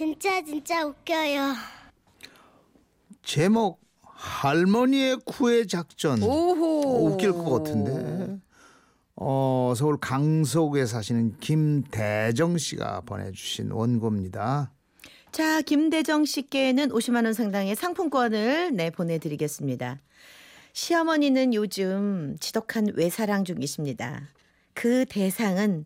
진짜 진짜 웃겨요. 제목 할머니의 구애 작전. 오호. 어, 웃길 것 같은데. 어, 서울 강서구에 사시는 김대정 씨가 보내주신 원고입니다. 자, 김대정 씨께는 50만 원 상당의 상품권을 내 보내드리겠습니다. 시어머니는 요즘 지독한 외사랑 중이십니다. 그 대상은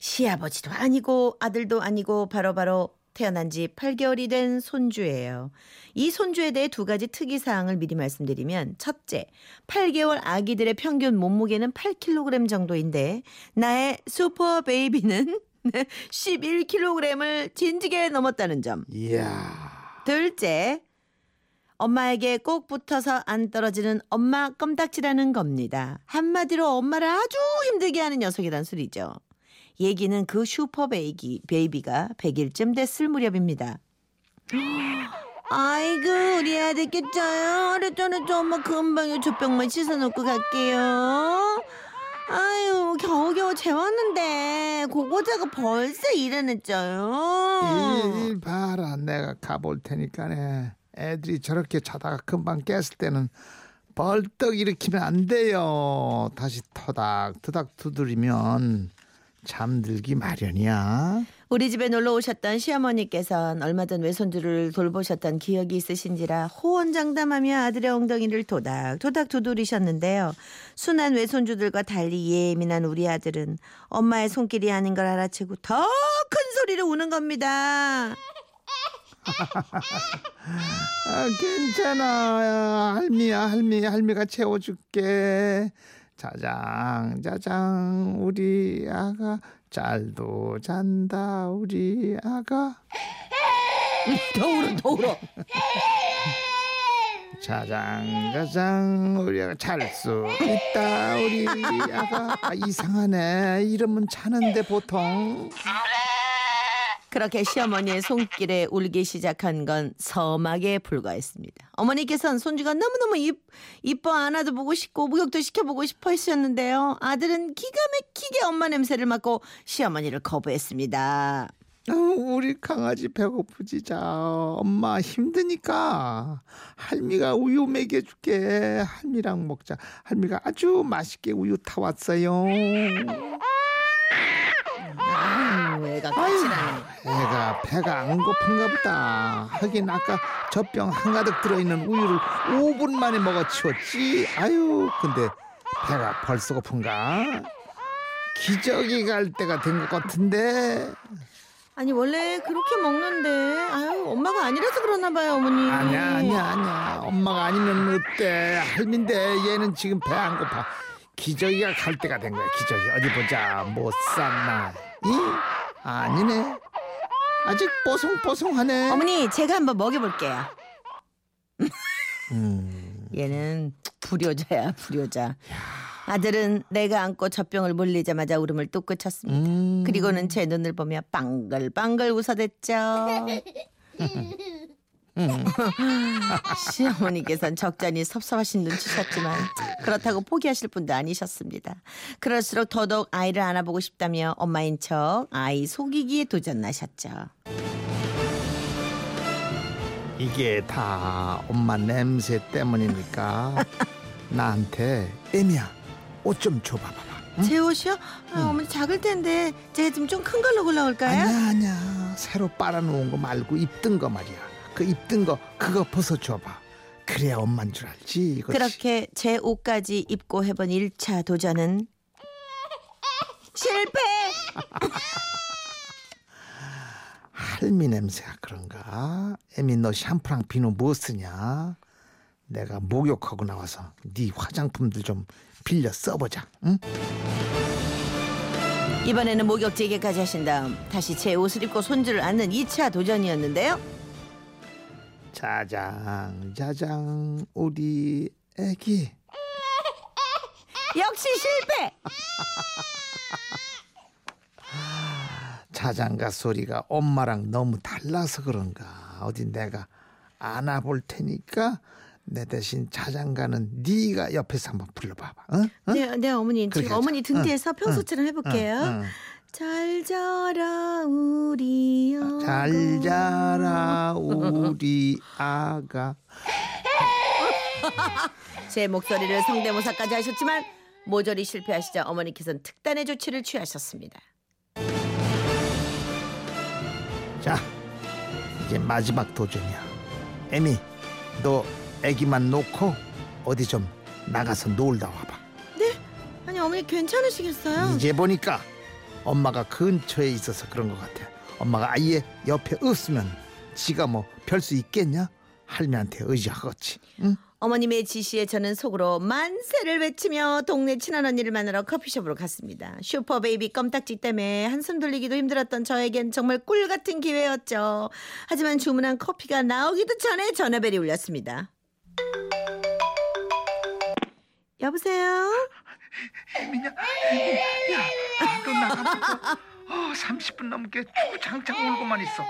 시아버지도 아니고 아들도 아니고 바로바로 태어난 지 8개월이 된 손주예요. 이 손주에 대해 두 가지 특이 사항을 미리 말씀드리면 첫째, 8개월 아기들의 평균 몸무게는 8kg 정도인데 나의 슈퍼 베이비는 11kg을 진지게 넘었다는 점. 이야. 둘째, 엄마에게 꼭 붙어서 안 떨어지는 엄마 껌딱지라는 겁니다. 한마디로 엄마를 아주 힘들게 하는 녀석이란 소리죠. 얘기는 그 슈퍼 베이기, 베이비가 100일쯤 됐을 무렵입니다. 아이고 우리 아들 깼죠요 그랬잖아 저 엄마 금방 요 조병만 씻어놓고 갈게요 아유 겨우겨우 재웠는데 고고자가 벌써 일어났죠요 일 봐라. 내가 가볼 테니까네. 애들이 저렇게 자다가 금방 깼을 때는 벌떡 일으키면 안 돼요. 다시 터닥 터닥 두드리면 잠들기 마련이야. 우리 집에 놀러 오셨던 시어머니께선 얼마 전 외손주를 돌보셨던 기억이 있으신지라 호언장담하며 아들의 엉덩이를 도닥도닥 두드리셨는데요. 순한 외손주들과 달리 예민한 우리 아들은 엄마의 손길이 아닌 걸 알아채고 더 큰 소리로 우는 겁니다. 아, 괜찮아. 할미야, 할미, 할미가 채워줄게. 자장, 자장, 우리 아가 잘도 잔다, 우리 아가. 더 울어 더 울어. 자장, 자장, 우리 아가 잘 수 있다, 우리 아가. 아, 이상하네. 이러면 자는데 보통. 그렇게 시어머니의 손길에 울기 시작한 건 서막에 불과했습니다. 어머니께서는 손주가 너무너무 이, 이뻐 안아도 보고 싶고 목욕도 시켜보고 싶어 하셨는데요. 아들은 기가 막히게 엄마 냄새를 맡고 시어머니를 거부했습니다. 어, 우리 강아지 배고프지 자 엄마 힘드니까 할미가 우유 먹여줄게 할미랑 먹자 할미가 아주 맛있게 우유 타왔어요 아유, 애가 까칠하네. 애가 배가 안 고픈가 보다. 하긴 아까 젖병 한가득 들어있는 우유를 5분 만에 먹어 치웠지. 아유 근데 배가 벌써 고픈가? 기저귀 갈 때가 된 것 같은데. 아니 원래 그렇게 먹는데. 아유 엄마가 아니라서 그러나 봐요 어머니. 아니야 아니야 아니야. 엄마가 아니면 어때? 할민데 얘는 지금 배 안 고파. 기저귀가 갈 때가 된 거야 기저귀. 어디 보자. 못 쌌나? 이? 아니네 아직 뽀송뽀송하네 어머니 제가 한번 먹여볼게요. 음, 얘는 불효자야 불효자. 아들은 내가 안고 젖병을 물리자마자 울음을 뚝 그쳤습니다. 음. 그리고는 제 눈을 보며 빵글빵글 웃어댔죠. 시어머니께서는 적잖이 섭섭하신 눈치셨지만 그렇다고 포기하실 분도 아니셨습니다. 그럴수록 더더욱 아이를 안아보고 싶다며 엄마인 척 아이 속이기에 도전하셨죠. 이게 다 엄마 냄새 때문이니까 나한테 애미야 옷 좀 줘봐봐봐 응? 제 옷이요? 아, 어머니 작을 텐데 제가 좀좀큰 걸로 골라올까요? 아니야 아니야 새로 빨아놓은 거 말고 입든 거 말이야 그 입든 거 그거 벗어줘봐 그래야 엄만 줄 알지 이거 그렇게 제 옷까지 입고 해본 1차 도전은 실패! 할미 냄새가 그런가 애미 너 샴푸랑 비누 뭐 쓰냐 내가 목욕하고 나와서 네 화장품들 좀 빌려 써보자 응? 이번에는 목욕지게까지 하신 다음 다시 제 옷을 입고 손주를 안는 2차 도전이었는데요. 자장 자장 우리 애기 역시 실패! 자장가 소리가 엄마랑 너무 달라서 그런가 어디 내가 안아볼 테니까 내 대신 자장가는 네가 옆에서 한번 불러봐봐 어? 어? 네, 네 어머니 지금. 어머니 등 응, 뒤에서 평소처럼 해볼게요. 응, 응. 잘 자라 우리 아가. 잘 자라 우리 아가. 제 목소리를 성대모사까지 하셨지만 모조리 실패하시자 어머니께서는 특단의 조치를 취하셨습니다. 자, 이제 마지막 도전이야. 에미, 너 애기만 놓고 어디 좀 나가서 놀다 와봐. 아니 어머니 괜찮으시겠어요? 이제 보니까 엄마가 근처에 있어서 그런 것 같아. 엄마가 아예 옆에 없으면 지가 뭐 별 수 있겠냐? 할매한테 의지하겠지. 응? 어머님의 지시에 저는 속으로 만세를 외치며 동네 친한 언니를 만나러 커피숍으로 갔습니다. 슈퍼베이비 껌딱지 때문에 한숨 돌리기도 힘들었던 저에겐 정말 꿀 같은 기회였죠. 하지만 주문한 커피가 나오기도 전에 전화벨이 울렸습니다. 여보세요? 혜민야, 야, 너 나가면서 어, 30분 넘게 주장창 울고만 있어.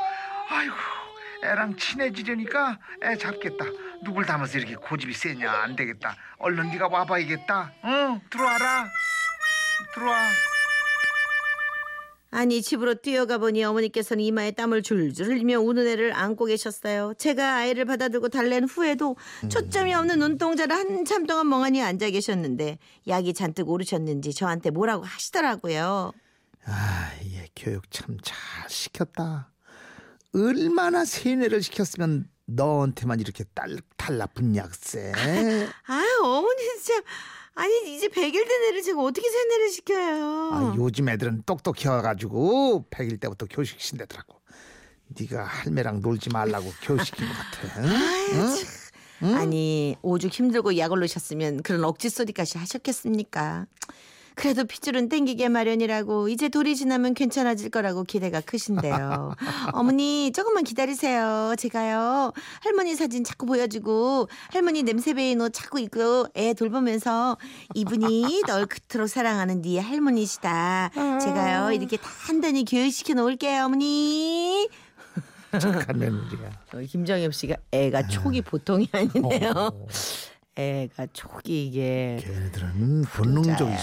아이고, 애랑 친해지려니까 애 잡겠다. 누굴 닮아서 이렇게 고집이 세냐? 안 되겠다. 얼른 네가 와봐야겠다. 응, 들어와라. 들어와. 아니 집으로 뛰어가 보니 어머니께서는 이마에 땀을 줄줄 흘리며 우는 애를 안고 계셨어요. 제가 아이를 받아들고 달랜 후에도 초점이 없는 눈동자를 한참 동안 멍하니 앉아 계셨는데 약이 잔뜩 오르셨는지 저한테 뭐라고 하시더라고요. 아, 얘 교육 참 잘 시켰다. 얼마나 세뇌를 시켰으면 너한테만 이렇게 딸, 달라붙 약세. 아 어머니 진짜 아니 이제 100일 된 애를 제가 어떻게 세뇌를 시켜요. 아, 요즘 애들은 똑똑해가지고 100일 때부터 교육시킨다더라고. 네가 할매랑 놀지 말라고 교육시킨 것 같아. 응? 응? 아니 오죽 힘들고 약 올르셨으면 그런 억지 소리까지 하셨겠습니까? 그래도 핏줄은 땡기게 마련이라고 이제 돌이 지나면 괜찮아질 거라고 기대가 크신데요. 어머니 조금만 기다리세요. 제가요 할머니 사진 자꾸 보여주고 할머니 냄새 배인 옷 자꾸 입고 애 돌보면서 이분이 널 그토록 사랑하는 네 할머니시다. 제가요 이렇게 단단히 교육시켜 놓을게요 어머니. 착한 며느리야. 어, 김정엽 씨가 애가 촉이 보통이 아니네요. 어, 애가 이게 걔네들은 본능적이지.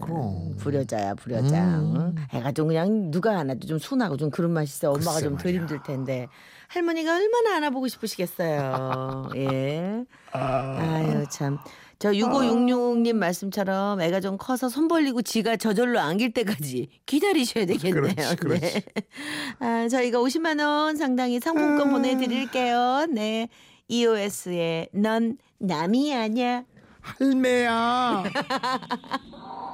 그럼. 불효자야 불효자. 음. 응? 애가 좀 그냥 누가 안아도 좀 순하고 좀 그런 맛이 있어. 엄마가 좀 덜. 힘들 텐데 할머니가 얼마나 안아보고 싶으시겠어요. 예. 아 유 참. 저 6566님 말씀처럼 애가 좀 커서 손 벌리고 지가 저절로 안길 때까지 기다리셔야 되겠네요. 그렇지, 그렇지. 네. 아, 저희가 50만 원 상당히 상품권 보내드릴게요. 네. EOS의 넌 남이 아니야. 할매야.